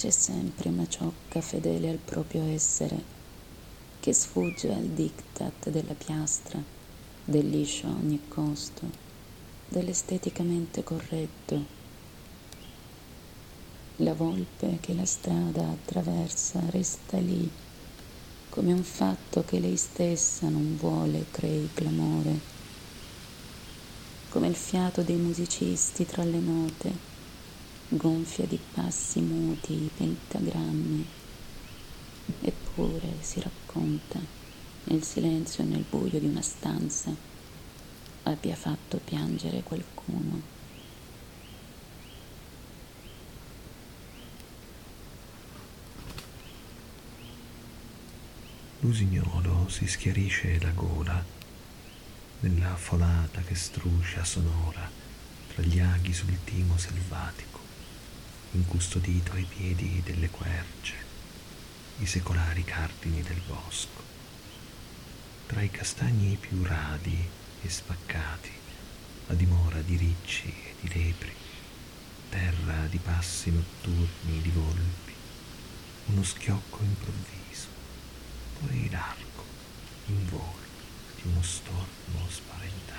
C'è sempre una ciocca fedele al proprio essere che sfugge al diktat della piastra, del liscio a ogni costo, dell'esteticamente corretto. La volpe che la strada attraversa resta lì come un fatto che lei stessa non vuole crei clamore, come il fiato dei musicisti tra le note, gonfia di passi muti i pentagrammi, eppure si racconta nel silenzio e nel buio di una stanza abbia fatto piangere qualcuno. L'usignolo si schiarisce la gola nella folata che struscia sonora tra gli aghi sul timo selvatico, incustodito ai piedi delle querce, i secolari cardini del bosco. Tra i castagni più radi e spaccati, la dimora di ricci e di lepri, terra di passi notturni, di volpi, uno schiocco improvviso poi largo in volo di uno stormo spaventato.